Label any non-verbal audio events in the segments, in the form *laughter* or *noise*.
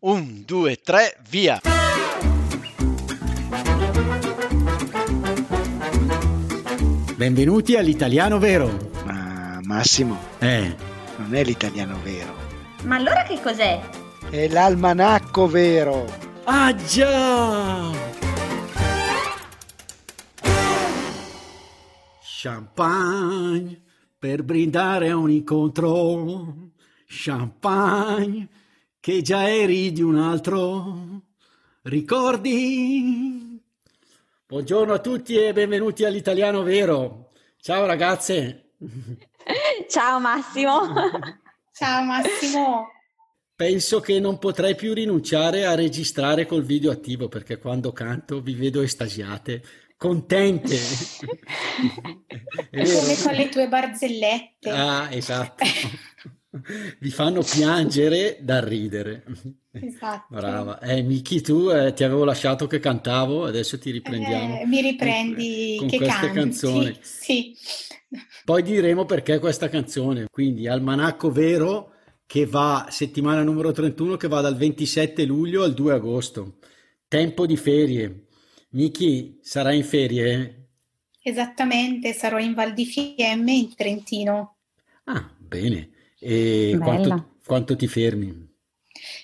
Un, due, tre, via! Benvenuti all'italiano vero. Ma Massimo, Eh, non è l'italiano vero, Ma allora che cos'è? è l'almanacco vero. ah già! Champagne per brindare a un incontro. Champagne che già eri di un altro. Ricordi? Buongiorno a tutti e benvenuti all'italiano vero. Ciao ragazze. *laughs* Ciao Massimo. *laughs* Ciao Massimo. Penso che non potrei più rinunciare a registrare col video attivo perché quando canto vi vedo estasiate, contente. *laughs* Come con le tue barzellette. Ah, esatto. Vi fanno piangere da ridere. Esatto. Brava. Eh, Miki, tu eh, ti avevo lasciato che cantavo, adesso ti riprendiamo Eh, mi riprendi con che queste canti. canzoni. Sì. Poi diremo perché questa canzone. Quindi Almanacco Vero che va settimana numero 31 che va dal 27 luglio al 2 agosto. Tempo di ferie. Miki, sarà in ferie? Esattamente, sarò in Val di Fiemme in Trentino. Ah, bene. E quanto, quanto ti fermi?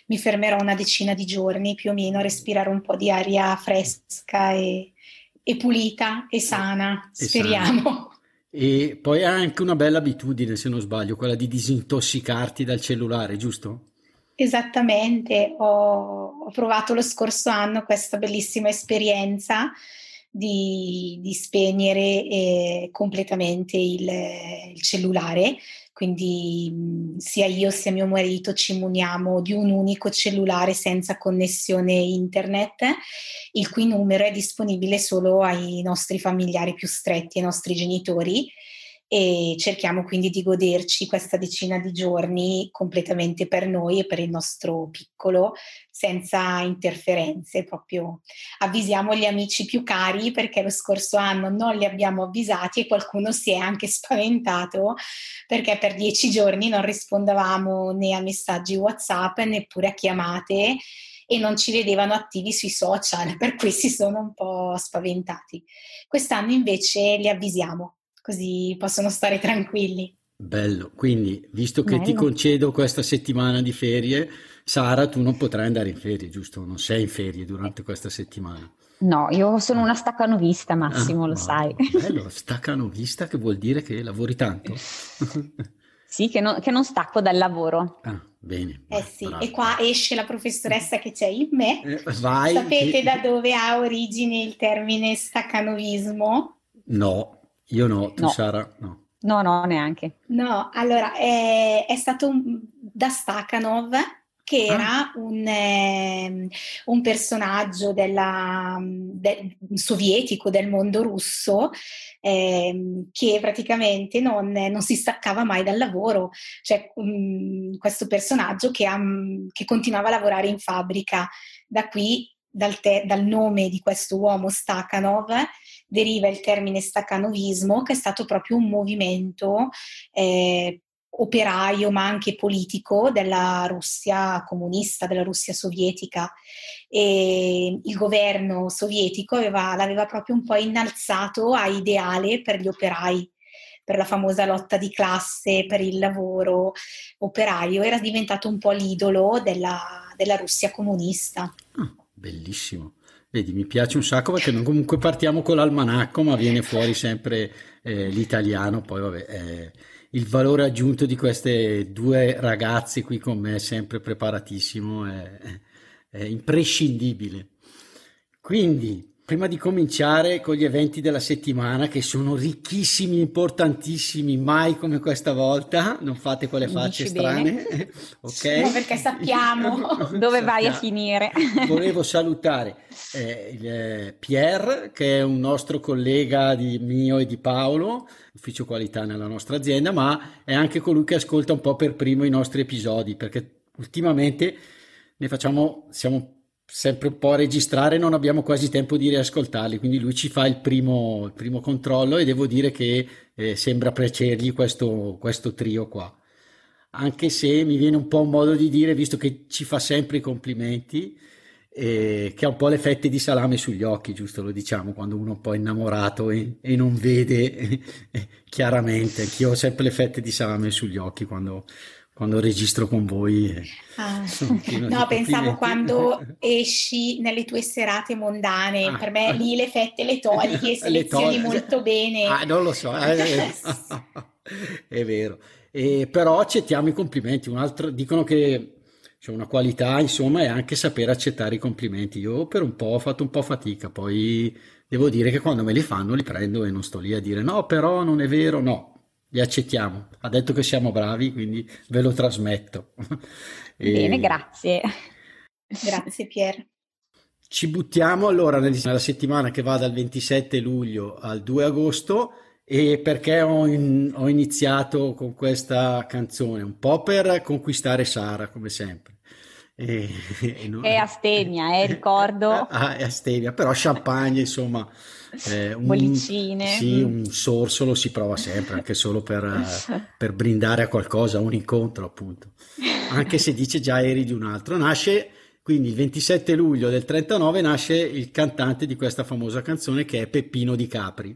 Mi fermerò una decina di giorni più o meno a respirare un po' di aria fresca e, e pulita e sana, E speriamo. E poi hai anche una bella abitudine, se non sbaglio, quella di disintossicarti dal cellulare, giusto? Esattamente, ho, ho provato lo scorso anno questa bellissima esperienza di, di spegnere eh, completamente il, il cellulare, quindi mh, sia io sia mio marito ci muniamo di un unico cellulare senza connessione internet, il cui numero è disponibile solo ai nostri familiari più stretti, ai nostri genitori e cerchiamo quindi di goderci questa decina di giorni completamente per noi e per il nostro piccolo, senza interferenze, proprio avvisiamo gli amici più cari perché lo scorso anno non li abbiamo avvisati e qualcuno si è anche spaventato perché per dieci giorni non rispondevamo né a messaggi WhatsApp neppure a chiamate e non ci vedevano attivi sui social, *laughs* per cui si sono un po' spaventati. Quest'anno invece li avvisiamo così possono stare tranquilli. Bello, quindi visto che ti Bello. concedo questa settimana di ferie, Sara, tu non potrai andare in ferie, giusto? Non sei in ferie durante questa settimana. No, io sono una staccanovista, Massimo, Ah, lo no, sai. Bello, staccanovista che vuol dire che lavori tanto? *laughs* Sì, che non, che non stacco dal lavoro. Ah, bene. Eh sì, bravo. e qua esce la professoressa che c'è in me. Eh, vai. Sapete che- da dove ha origine il termine staccanovismo? No, io no, tu No. Sara, no. No, no, neanche. No, allora è, è stato un- da Stakhanov che era un, ehm, un personaggio della- del- sovietico del mondo russo ehm, che praticamente non, non si staccava mai dal lavoro, cioè mm, questo personaggio che, ha- che continuava a lavorare in fabbrica. Da qui, dal, te- dal nome di questo uomo Stakhanov, deriva il termine staccanovismo, che è stato proprio un movimento eh, operaio ma anche politico della Russia comunista, della Russia sovietica. E il governo sovietico aveva- l'aveva proprio un po' innalzato a ideale per gli operai, per la famosa lotta di classe, per il lavoro operaio, era diventato un po' l'idolo della, della Russia comunista. Ah, bellissimo. Vedi, mi piace un sacco perché noi comunque partiamo con l'almanacco, ma viene fuori sempre eh, l'italiano. Poi, vabbè, eh, il valore aggiunto di queste due ragazze qui con me sempre preparatissimo, è, è imprescindibile. Quindi, prima di cominciare con gli eventi della settimana, che sono ricchissimi, importantissimi, mai come questa volta, non fate quelle facce Dici bene. strane, *laughs* ok? No, perché sappiamo. *laughs* *laughs* Dove vai a Sappiamo. finire? Volevo salutare eh, eh, Pier, che è un nostro collega di mio e di Paolo, ufficio qualità nella nostra azienda, ma è anche colui che ascolta un po' per primo i nostri episodi, perché ultimamente ne facciamo, siamo sempre un po' a registrare, non abbiamo quasi tempo di riascoltarli, quindi lui ci fa il primo, il primo controllo e devo dire che eh, sembra piacergli questo, questo trio qua. anche se mi viene un po' un modo di dire, visto che ci fa sempre i complimenti, eh, che ha un po' le fette di salame sugli occhi, giusto lo diciamo, quando uno è un po' innamorato e, e non vede *laughs* chiaramente, anch'io ho sempre le fette di salame sugli occhi quando, quando registro con voi. Eh, ah. *laughs* No, pensavo quando *laughs* esci nelle tue serate mondane, ah. per me lì le fette le *laughs* togli e selezioni le molto bene. Ah, non lo so, eh, è vero. E, però accettiamo i complimenti, un altro, dicono che c'è una qualità, insomma, è anche sapere accettare i complimenti. Io per un po' ho fatto un po' fatica, poi devo dire che quando me li fanno li prendo e non sto lì a dire no, però non è vero, no, li accettiamo. Ha detto che siamo bravi, quindi ve lo trasmetto. *laughs* e... Bene, grazie. Grazie Pier. Ci buttiamo allora nella settimana che va dal 27 luglio al 2 agosto e perché ho, in, ho, iniziato con questa canzone? Un po' per conquistare Sara, come sempre. E, e non... È astemia, eh, ricordo. *laughs* ah, è astemia, però champagne, insomma. Eh, un, Bollicine. Sì, un sorso lo si prova sempre, anche solo per, *laughs* per brindare a qualcosa, un incontro appunto. Anche se dice già eri di un altro. Nasce quindi il 27 luglio del 39 nasce il cantante di questa famosa canzone che è Peppino di Capri,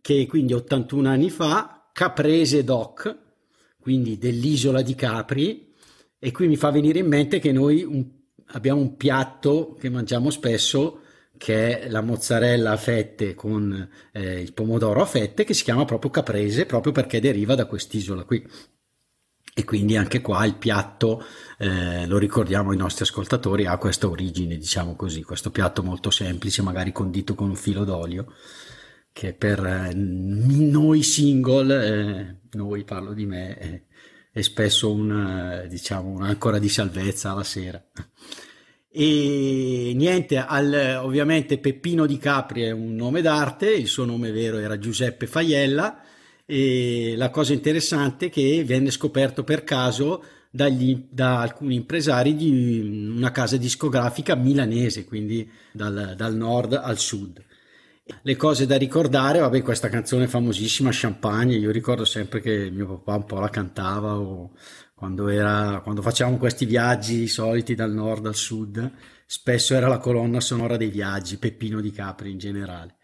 che quindi 81 anni fa, Caprese Doc, quindi dell'isola di Capri, e qui mi fa venire in mente che noi un, abbiamo un piatto che mangiamo spesso che è la mozzarella a fette con eh, il pomodoro a fette che si chiama proprio caprese proprio perché deriva da quest'isola qui e quindi anche qua il piatto eh, lo ricordiamo ai nostri ascoltatori ha questa origine diciamo così questo piatto molto semplice magari condito con un filo d'olio che per eh, noi single eh, noi parlo di me è spesso un, diciamo, un'ancora di salvezza alla sera. E niente, al, ovviamente Peppino di Capri è un nome d'arte, il suo nome vero era Giuseppe Faiella e la cosa interessante è che venne scoperto per caso dagli, da alcuni impresari di una casa discografica milanese, quindi dal, dal nord al sud. Le cose da ricordare, vabbè, questa canzone famosissima, Champagne, io ricordo sempre che mio papà un po' la cantava o quando, era, quando facevamo questi viaggi soliti dal nord al sud, spesso era la colonna sonora dei viaggi, Peppino di Capri in generale.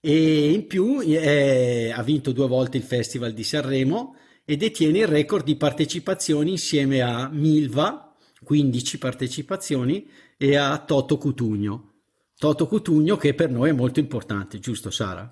E in più eh, ha vinto due volte il Festival di Sanremo e detiene il record di partecipazioni insieme a Milva, 15 partecipazioni, e a Toto Cutugno, Toto Cutugno che per noi è molto importante, giusto Sara?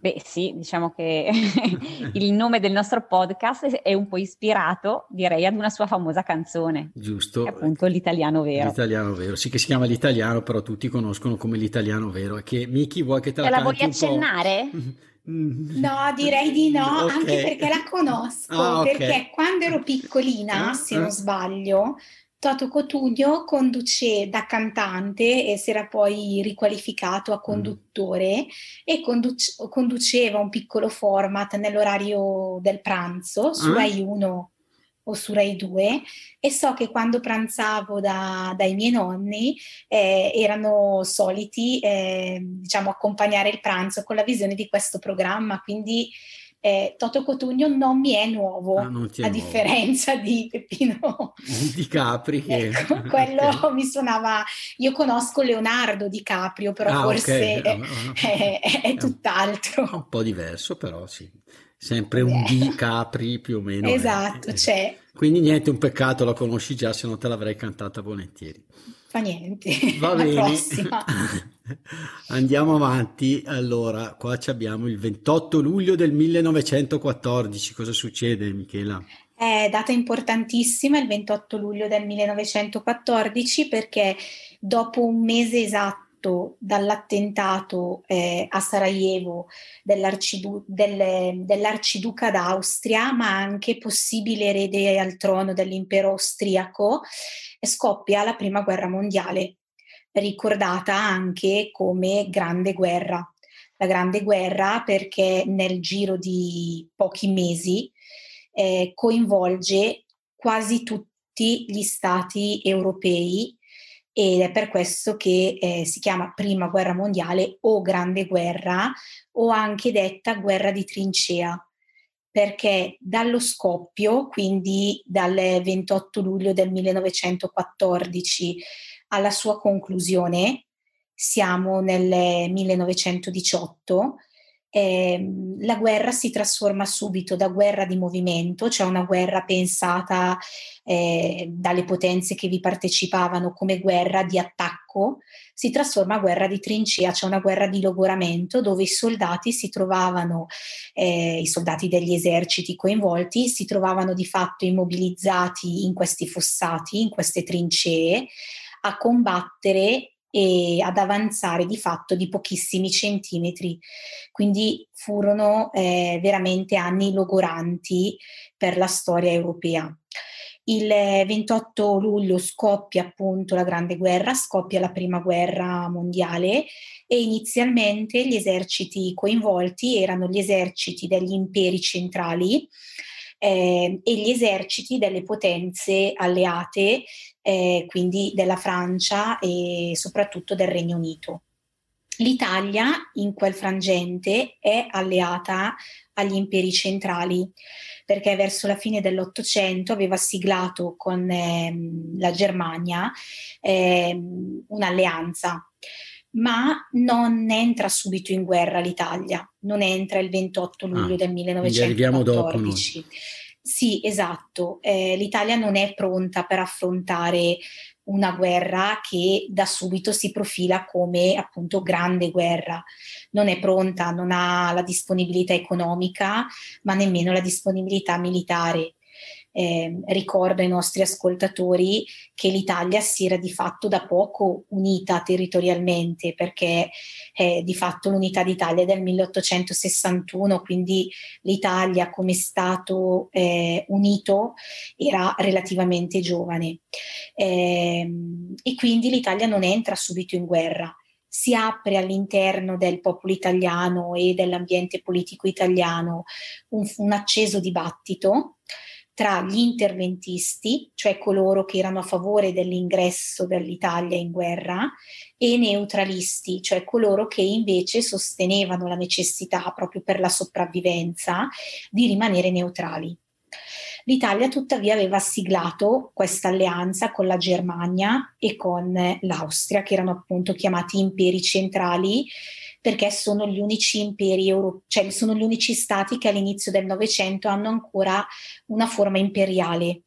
Beh sì, diciamo che *laughs* il nome del nostro podcast è un po' ispirato, direi, ad una sua famosa canzone. Giusto. appunto l'italiano vero. L'italiano vero, sì che si chiama l'italiano, però tutti conoscono come l'italiano vero. E che Miki vuoi che te la, te la vuoi accennare? *laughs* No, direi di no, okay. anche perché la conosco, ah, okay. perché quando ero piccolina, ah, se non sbaglio, Toto Cotugno conduce da cantante e si era poi riqualificato a conduttore mm. e conduce, conduceva un piccolo format nell'orario del pranzo su ah. Rai 1 o su Rai 2 e so che quando pranzavo da, dai miei nonni eh, erano soliti eh, diciamo accompagnare il pranzo con la visione di questo programma quindi eh, Toto Cotugno non mi è nuovo, ah, a nuovo. differenza di Peppino *laughs* Di Capri. Che... Ecco, *laughs* quello okay. mi suonava, io conosco Leonardo Di Caprio, però ah, forse okay. è, è, è, tutt'altro. Un po' diverso, però sì. Sempre un Di Capri più o meno. Esatto, è. c'è. Quindi niente, un peccato, la conosci già, se no te l'avrei cantata volentieri. Fa niente. Va *laughs* bene. Andiamo avanti. Allora, qua abbiamo il 28 luglio del 1914. Cosa succede, Michela? È data importantissima il 28 luglio del 1914 perché dopo un mese esatto dall'attentato eh, a Sarajevo dell'arcidu- del, dell'arciduca d'Austria, ma anche possibile erede al trono dell'impero austriaco, scoppia la prima guerra mondiale ricordata anche come Grande Guerra. La Grande Guerra perché nel giro di pochi mesi eh, coinvolge quasi tutti gli stati europei ed è per questo che eh, si chiama Prima Guerra Mondiale o Grande Guerra o anche detta Guerra di trincea. perché dallo scoppio, quindi dal 28 luglio del 1914 alla sua conclusione, siamo nel 1918, eh, la guerra si trasforma subito da guerra di movimento, cioè una guerra pensata eh, dalle potenze che vi partecipavano come guerra di attacco, si trasforma a guerra di trincea, cioè una guerra di logoramento dove i soldati si trovavano, eh, i soldati degli eserciti coinvolti, si trovavano di fatto immobilizzati in questi fossati, in queste trincee, a combattere e ad avanzare di fatto di pochissimi centimetri. Quindi furono eh, veramente anni logoranti per la storia europea. Il 28 luglio scoppia appunto la Grande Guerra, scoppia la Prima Guerra Mondiale e inizialmente gli eserciti coinvolti erano gli eserciti degli imperi centrali eh, e gli eserciti delle potenze alleate, eh, quindi della Francia e soprattutto del Regno Unito. L'Italia in quel frangente è alleata agli imperi centrali perché verso la fine dell'Ottocento aveva siglato con ehm, la Germania ehm, un'alleanza ma non entra subito in guerra l'Italia, non entra il 28 luglio ah, del 1914. Sì, esatto, eh, l'Italia non è pronta per affrontare una guerra che da subito si profila come appunto grande guerra. Non è pronta, non ha la disponibilità economica, ma nemmeno la disponibilità militare eh, ricordo ai nostri ascoltatori che l'Italia si era di fatto da poco unita territorialmente perché eh, di fatto l'unità d'Italia è del 1861, quindi l'Italia come Stato eh, unito era relativamente giovane. Ehm, e quindi l'Italia non entra subito in guerra. Si apre all'interno del popolo italiano e dell'ambiente politico italiano un, un acceso dibattito tra gli interventisti, cioè coloro che erano a favore dell'ingresso dell'Italia in guerra, e i neutralisti, cioè coloro che invece sostenevano la necessità proprio per la sopravvivenza di rimanere neutrali. L'Italia tuttavia aveva siglato questa alleanza con la Germania e con l'Austria, che erano appunto chiamati imperi centrali perché sono gli unici imperi europei, cioè sono gli unici stati che all'inizio del Novecento hanno ancora una forma imperiale.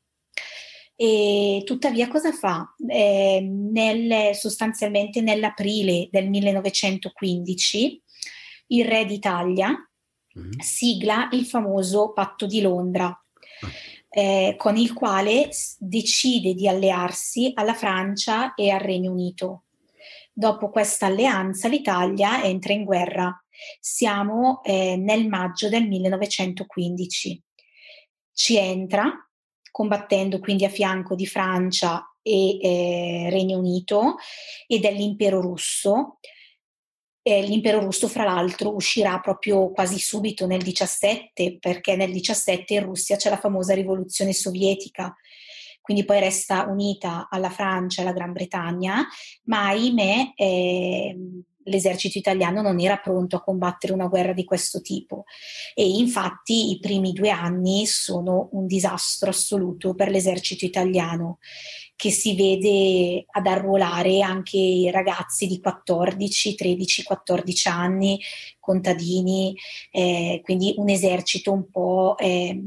E tuttavia cosa fa? Eh, nel, sostanzialmente nell'aprile del 1915 il re d'Italia mm. sigla il famoso patto di Londra, eh, con il quale decide di allearsi alla Francia e al Regno Unito. Dopo questa alleanza l'Italia entra in guerra. Siamo eh, nel maggio del 1915. Ci entra combattendo quindi a fianco di Francia e eh, Regno Unito e dell'impero russo. Eh, l'impero russo, fra l'altro, uscirà proprio quasi subito nel 17, perché nel 17 in Russia c'è la famosa rivoluzione sovietica quindi poi resta unita alla Francia e alla Gran Bretagna, ma ahimè eh, l'esercito italiano non era pronto a combattere una guerra di questo tipo. E infatti i primi due anni sono un disastro assoluto per l'esercito italiano che si vede ad arruolare anche ragazzi di 14, 13, 14 anni, contadini, eh, quindi un esercito un po' eh,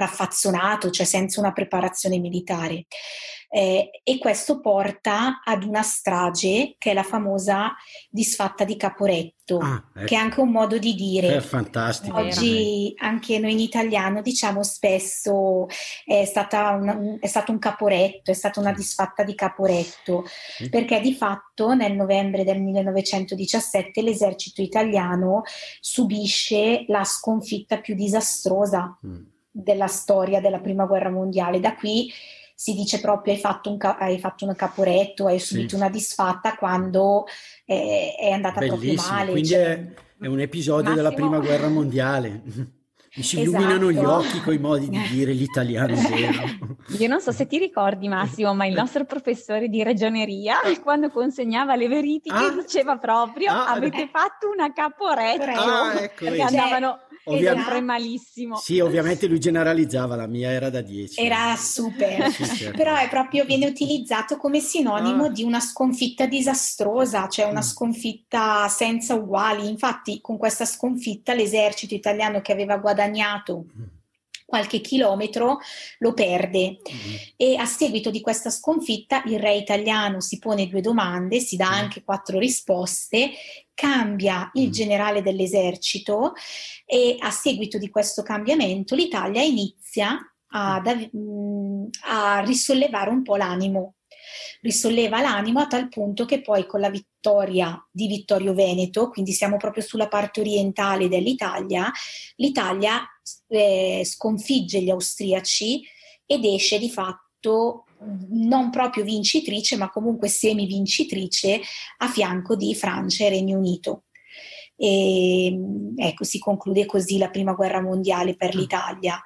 raffazzonato, cioè senza una preparazione militare. Eh, e questo porta ad una strage che è la famosa disfatta di Caporetto, ah, ecco. che è anche un modo di dire. È fantastico. Oggi anche noi in italiano diciamo spesso è, una, è stato un caporetto, è stata una disfatta di Caporetto, sì. perché di fatto nel novembre del 1917 l'esercito italiano subisce la sconfitta più disastrosa. Mm della storia della prima guerra mondiale. Da qui si dice proprio hai fatto un, hai fatto un caporetto, hai subito sì. una disfatta quando eh, è andata Bellissimo. proprio male. Quindi cioè... è, è, un episodio Massimo... della prima guerra mondiale. *laughs* Mi si esatto. illuminano gli occhi con i modi di dire l'italiano vero. *laughs* Io non so se ti ricordi Massimo, ma il nostro professore di regioneria, quando consegnava le verifiche, ah. diceva proprio ah, avete fatto una caporetto. Ah, ecco, perché andavano Ovviamente, sempre malissimo. Sì, ovviamente lui generalizzava, la mia era da 10. Era super, Sì, certo. però è proprio, viene utilizzato come sinonimo Ah. di una sconfitta disastrosa, cioè una Mm. sconfitta senza uguali. Infatti con questa sconfitta l'esercito italiano che aveva guadagnato qualche chilometro lo perde Mm. e a seguito di questa sconfitta il re italiano si pone due domande, si dà Mm. anche quattro risposte, cambia il Mm. generale dell'esercito e a seguito di questo cambiamento l'Italia inizia ad av- mh, a risollevare un po' l'animo. Risolleva l'animo a tal punto che poi con la vittoria di Vittorio Veneto, quindi siamo proprio sulla parte orientale dell'Italia, l'Italia eh, sconfigge gli austriaci ed esce di fatto non proprio vincitrice, ma comunque semi-vincitrice a fianco di Francia e Regno Unito. E, ecco, si conclude così la prima guerra mondiale per l'Italia.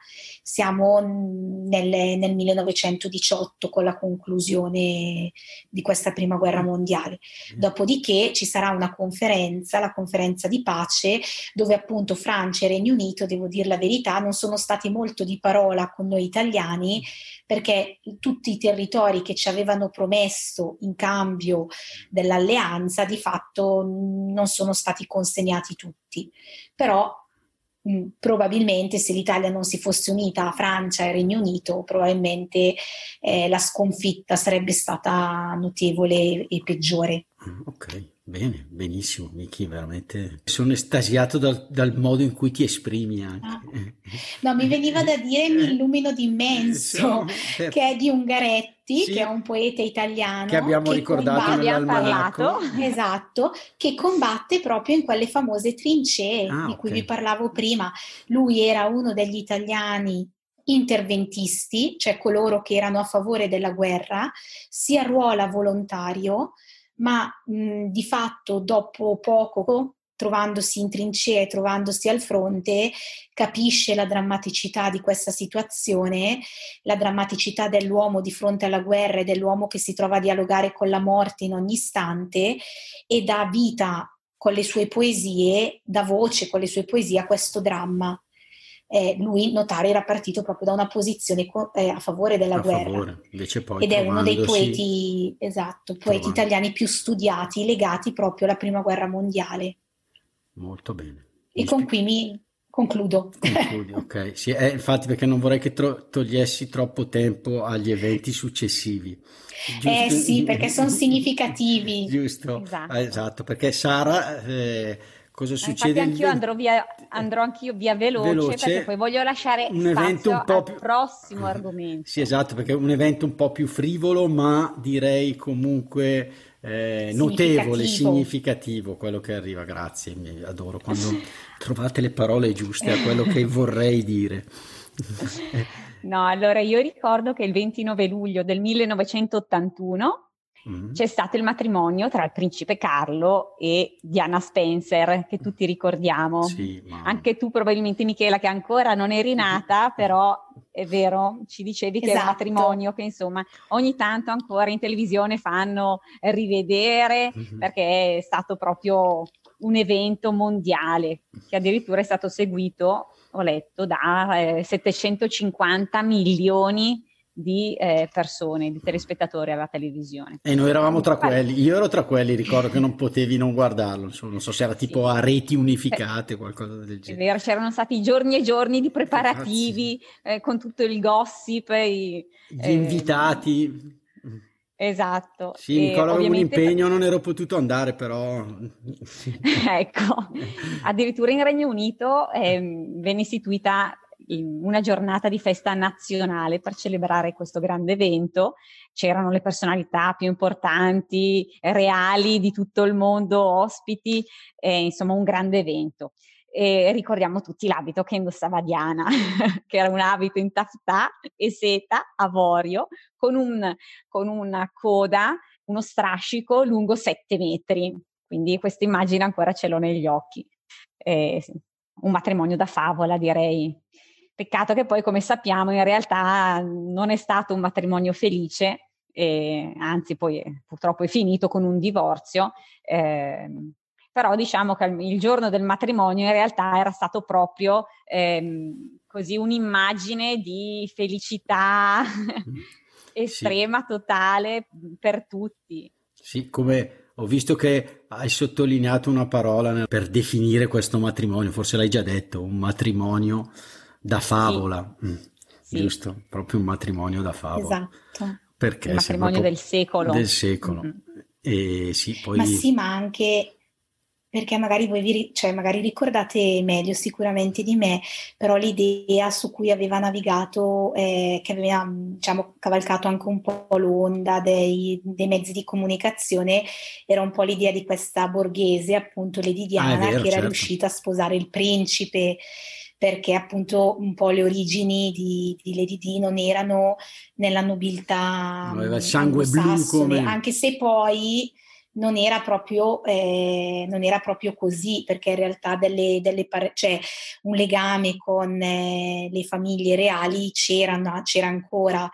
Siamo nel, nel 1918 con la conclusione di questa prima guerra mondiale. Dopodiché ci sarà una conferenza, la conferenza di pace, dove appunto Francia e Regno Unito, devo dire la verità, non sono stati molto di parola con noi italiani perché tutti i territori che ci avevano promesso in cambio dell'alleanza di fatto non sono stati consegnati tutti. Però mh, probabilmente se l'Italia non si fosse unita a Francia e Regno Unito, probabilmente eh, la sconfitta sarebbe stata notevole e peggiore. Ah, Ok, bene, benissimo, Miki, veramente sono estasiato dal, dal modo in cui ti esprimi anche. Ah. No, mi veniva da dire mi illumino d'immenso, Eh, *laughs* che è di Ungaretti, Sì. che è un poeta italiano. Che abbiamo ricordato combatte- Abbiamo parlato. *laughs* Esatto, che combatte proprio in quelle famose trincee Ah, di cui ok. vi parlavo prima. Lui era uno degli italiani interventisti, cioè coloro che erano a favore della guerra, si arruola volontario, ma mh, di fatto dopo poco, trovandosi in trincee, trovandosi al fronte, capisce la drammaticità di questa situazione, la drammaticità dell'uomo di fronte alla guerra e dell'uomo che si trova a dialogare con la morte in ogni istante e dà vita con le sue poesie, dà voce con le sue poesie a questo dramma. Eh, lui, notare, era partito proprio da una posizione co- eh, a favore della a guerra favore, invece poi ed è uno dei poeti, esatto, poeti italiani più studiati, legati proprio alla prima guerra mondiale. Molto bene. E Mi con spi- qui mi concludo. Concludi, *laughs* ok. Sì, eh, infatti perché non vorrei che tro- togliessi troppo tempo agli eventi successivi. Eh Giusto? sì, perché sono *laughs* significativi. Giusto, Esatto. Ah, esatto, perché Sara, eh, cosa Eh, succede? Infatti anch'io andrò via, andrò anch'io via veloce, Veloce. perché poi voglio lasciare Un evento un po' più- prossimo argomento. Sì, esatto, perché è un evento un po' più frivolo, ma direi comunque eh, notevole, significativo quello che arriva. Grazie, mi adoro quando *laughs* trovate le parole giuste a quello che vorrei dire. *laughs* No, allora io ricordo che il 29 luglio del 1981 Mm. c'è stato il matrimonio tra il principe Carlo e Diana Spencer, che tutti ricordiamo. Sì, ma- Anche tu probabilmente Michela che ancora non eri nata, però è vero, ci dicevi che è un Esatto. matrimonio che insomma ogni tanto ancora in televisione fanno rivedere Mhm. perché è stato proprio un evento mondiale che addirittura è stato seguito, ho letto, da eh, 750 milioni di eh, persone, di telespettatori alla televisione. E noi eravamo tra quelli, io ero tra quelli, ricordo che non potevi non guardarlo, insomma, non so se era tipo Sì. a reti unificate o qualcosa del genere. c'erano stati giorni e giorni di preparativi eh, con tutto il gossip. e Gli eh, invitati, Esatto. sì, Nicola aveva un impegno, non ero potuto andare, però... *laughs* ecco, addirittura in Regno Unito ehm, venne istituita una giornata di festa nazionale per celebrare questo grande evento. C'erano le personalità più importanti, reali di tutto il mondo, ospiti, eh, insomma un grande evento. E ricordiamo tutti l'abito che indossava Diana, *laughs* che era un abito in taffetà e seta avorio con, un, con una coda, uno strascico lungo 7 metri. Quindi questa immagine ancora ce l'ho negli occhi. Eh, un matrimonio da favola, direi. Peccato che poi, come sappiamo, in realtà non è stato un matrimonio felice, eh, anzi poi eh, purtroppo è finito con un divorzio. eh, però diciamo che il giorno del matrimonio in realtà era stato proprio ehm, così un'immagine di felicità mm. *laughs* estrema, sì. totale per tutti. Sì, come ho visto che hai sottolineato una parola per definire questo matrimonio, forse l'hai già detto, un matrimonio da favola. Sì. Mm, sì. Giusto, proprio un matrimonio da favola. Esatto. Perché il matrimonio del secolo. Del secolo. Mm-hmm. E sì, poi... Ma sì, ma anche perché magari voi vi, cioè magari ricordate meglio sicuramente di me, però l'idea su cui aveva navigato, eh, che aveva diciamo, cavalcato anche un po' l'onda dei, dei, mezzi di comunicazione, era un po' l'idea di questa borghese, appunto Lady Diana, ah, vero, che era certo. riuscita a sposare il principe perché appunto un po' le origini di, di Lady Di non erano nella nobiltà aveva il sangue blu come... anche se poi non era proprio, eh, non era proprio così, perché in realtà delle, delle par- cioè, un legame con eh, le famiglie reali c'era, c'era ancora,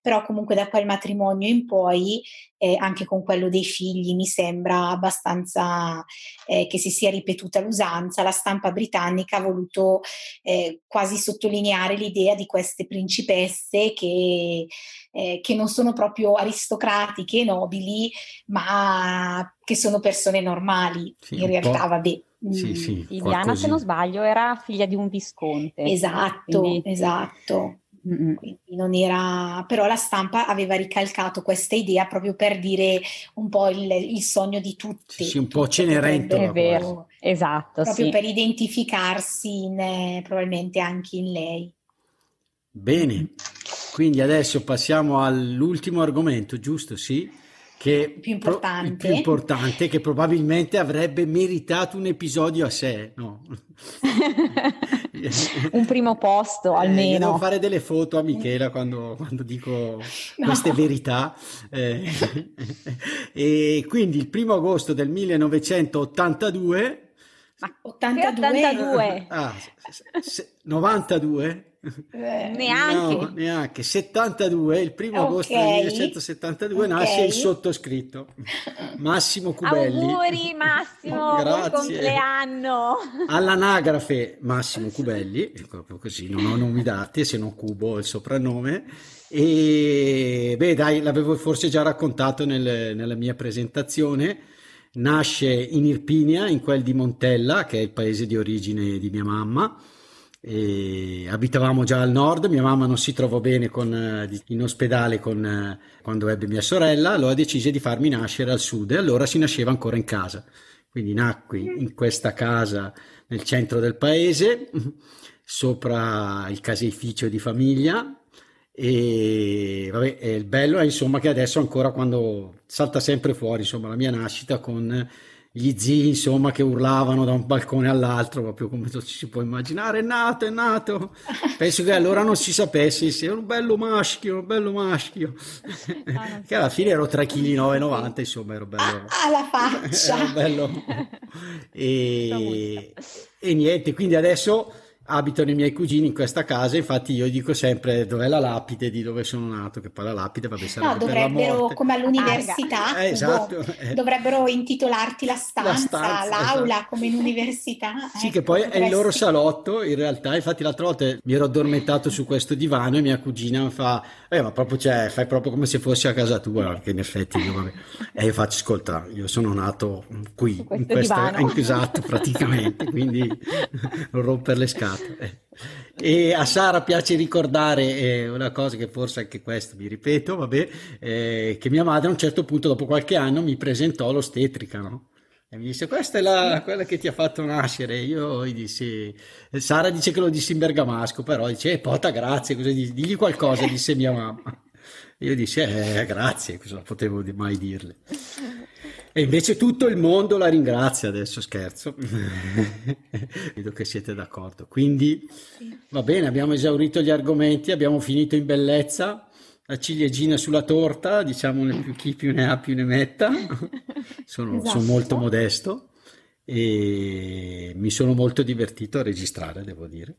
però comunque da quel matrimonio in poi, eh, anche con quello dei figli, mi sembra abbastanza eh, che si sia ripetuta l'usanza. La stampa britannica ha voluto eh, quasi sottolineare l'idea di queste principesse che eh, che non sono proprio aristocratiche e nobili, ma che sono persone normali. Sì, in realtà, vabbè. Sì, mm, sì, Diana, se non sbaglio, era figlia di un visconte. Esatto, quindi... esatto. Quindi non era, però la stampa aveva ricalcato questa idea proprio per dire un po' il, il sogno di tutti. Sì, un po' cenerentola. È vero, esatto. Proprio sì. per identificarsi in, eh, probabilmente anche in lei. Bene, quindi adesso passiamo all'ultimo argomento, giusto? Sì. Che più importante. Pro, più importante, che probabilmente avrebbe meritato un episodio a sé, no? *laughs* un primo posto almeno. Eh, devo fare delle foto a Michela quando, quando dico *laughs* no. queste verità. Eh, *laughs* e quindi il primo agosto del 1982. Ma 82? 82. Ah, 92? Eh, neanche. No, neanche. 72, il primo okay. agosto del 1972 okay. nasce il sottoscritto Massimo Cubelli. Auguri Massimo, buon compleanno. All'anagrafe Massimo Cubelli, proprio così, non ho nomi dati, se non Cubo il soprannome. E beh, dai, l'avevo forse già raccontato nel, nella mia presentazione. Nasce in Irpinia, in quel di Montella, che è il paese di origine di mia mamma. E abitavamo già al nord, mia mamma non si trovò bene con, eh, in ospedale con, eh, quando ebbe mia sorella, allora decise di farmi nascere al sud. E allora si nasceva ancora in casa. Quindi nacqui in questa casa nel centro del paese, *laughs* sopra il caseificio di famiglia e vabbè, il bello è insomma che adesso ancora quando salta sempre fuori insomma la mia nascita con gli zii, insomma, che urlavano da un balcone all'altro, proprio come ci si può immaginare, è nato, è nato. Penso che allora non si sapesse se era un bello maschio, un bello maschio. Ah, che alla fine ero 3,9 kg, insomma, ero bello. Ah, la faccia! *laughs* bello. *laughs* E, e niente, quindi adesso abitano i miei cugini in questa casa, infatti io dico sempre dov'è la lapide di dove sono nato, che poi la lapide va sarebbe No, dovrebbero, come all'università, eh, esatto, eh. dovrebbero intitolarti la stanza, la stanza l'aula, esatto. come in università. Sì, ecco, che poi dovresti... è il loro salotto, in realtà, infatti l'altra volta mi ero addormentato su questo divano e mia cugina mi fa, eh ma proprio, cioè, fai proprio come se fossi a casa tua, perché in effetti io, vabbè. E io faccio, ascolta, io sono nato qui, in questa, in, *laughs* esatto, praticamente, quindi *laughs* non rompere le scale. Eh. E a Sara piace ricordare eh, una cosa che forse anche questo mi ripeto, vabbè, eh, che mia madre a un certo punto, dopo qualche anno, mi presentò l'ostetrica, no? E mi disse: Questa è la, quella che ti ha fatto nascere. Io gli dissi: Sara dice che lo disse in bergamasco, però dice: eh, Pota, grazie. Cosa dici? Digli qualcosa, disse mia mamma. Io dissi: Eh, grazie, cosa potevo mai dirle? E invece tutto il mondo la ringrazia adesso, scherzo. *laughs* Vedo che siete d'accordo. Quindi va bene, abbiamo esaurito gli argomenti, abbiamo finito in bellezza. La ciliegina sulla torta, diciamo più, chi più ne ha più ne metta. *laughs* Sono, esatto. sono molto modesto e mi sono molto divertito a registrare, devo dire.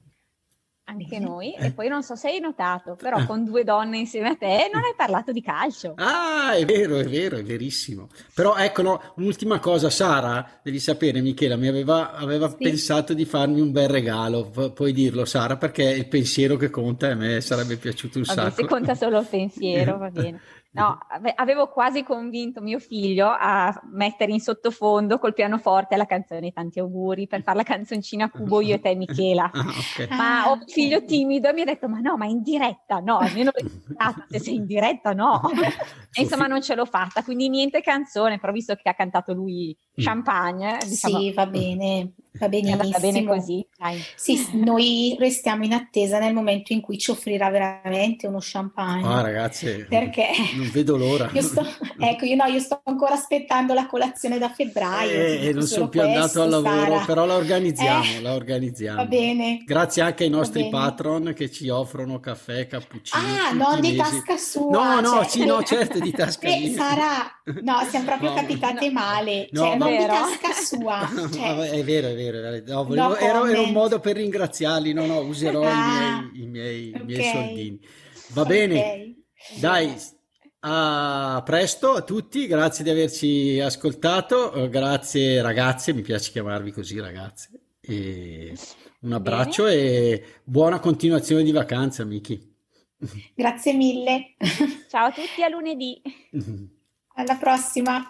Anche noi. E poi non so se hai notato, però con due donne insieme a te non hai parlato di calcio. Ah, è vero, è vero, è verissimo. Però ecco, no, un'ultima cosa, Sara, devi sapere, Michela, mi aveva, aveva sì. pensato di farmi un bel regalo, puoi dirlo Sara, perché è il pensiero che conta e a me sarebbe piaciuto un Vabbè, sacco. Se conta solo il pensiero, va *laughs* bene. No, avevo quasi convinto mio figlio a mettere in sottofondo col pianoforte la canzone Tanti auguri per fare la canzoncina Cubo io e te Michela. *laughs* Ah, okay. Ma ho un figlio timido e mi ha detto ma no, ma in diretta no, almeno se sei in diretta no. *laughs* e insomma non ce l'ho fatta, quindi niente canzone, però visto che ha cantato lui. Champagne. Diciamo, sì, va bene. Va benissimo. Va bene così. Dai. Sì, noi restiamo in attesa nel momento in cui ci offrirà veramente uno champagne. Ah, ragazzi, perché non vedo l'ora. Io sto, ecco, io no, io sto ancora aspettando la colazione da febbraio. Eh, non sono più questo, andato al lavoro, Sara. però la organizziamo, eh, la organizziamo. Va bene. Grazie anche ai nostri patron che ci offrono caffè, cappuccino. Ah, non di tasca sua. No, no, cioè... sì, no, certo, di *laughs* tasca eh, mia. Sarà, no, siamo proprio no, capitate no. male. No, cioè, non di tasca sua. *laughs* Cioè... è vero, è vero. No, volevo, era, era, un modo per ringraziarli, no, no, userò ah, i, miei, i, miei, okay. i miei soldini. Va okay. bene, dai, a presto a tutti, grazie di averci ascoltato, eh, grazie ragazze, mi piace chiamarvi così ragazze. E un abbraccio Bene. e buona continuazione di vacanza, Miki. Grazie mille. Ciao a tutti, a lunedì. Alla *laughs* prossima.